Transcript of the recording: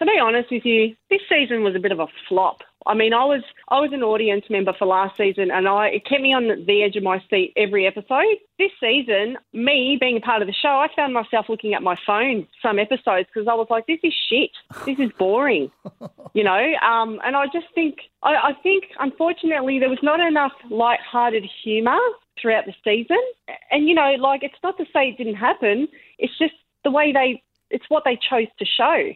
to be honest with you, this season was a bit of a flop. I mean, I was I was an audience member for last season, and I it kept me on the edge of my seat every episode. This season, me being a part of the show, I found myself looking at my phone some episodes because I was like, "This is shit. This is boring," you know. Um, and I just think I, I think unfortunately there was not enough light-hearted humour throughout the season. And you know, like it's not to say it didn't happen. It's just the way they it's what they chose to show.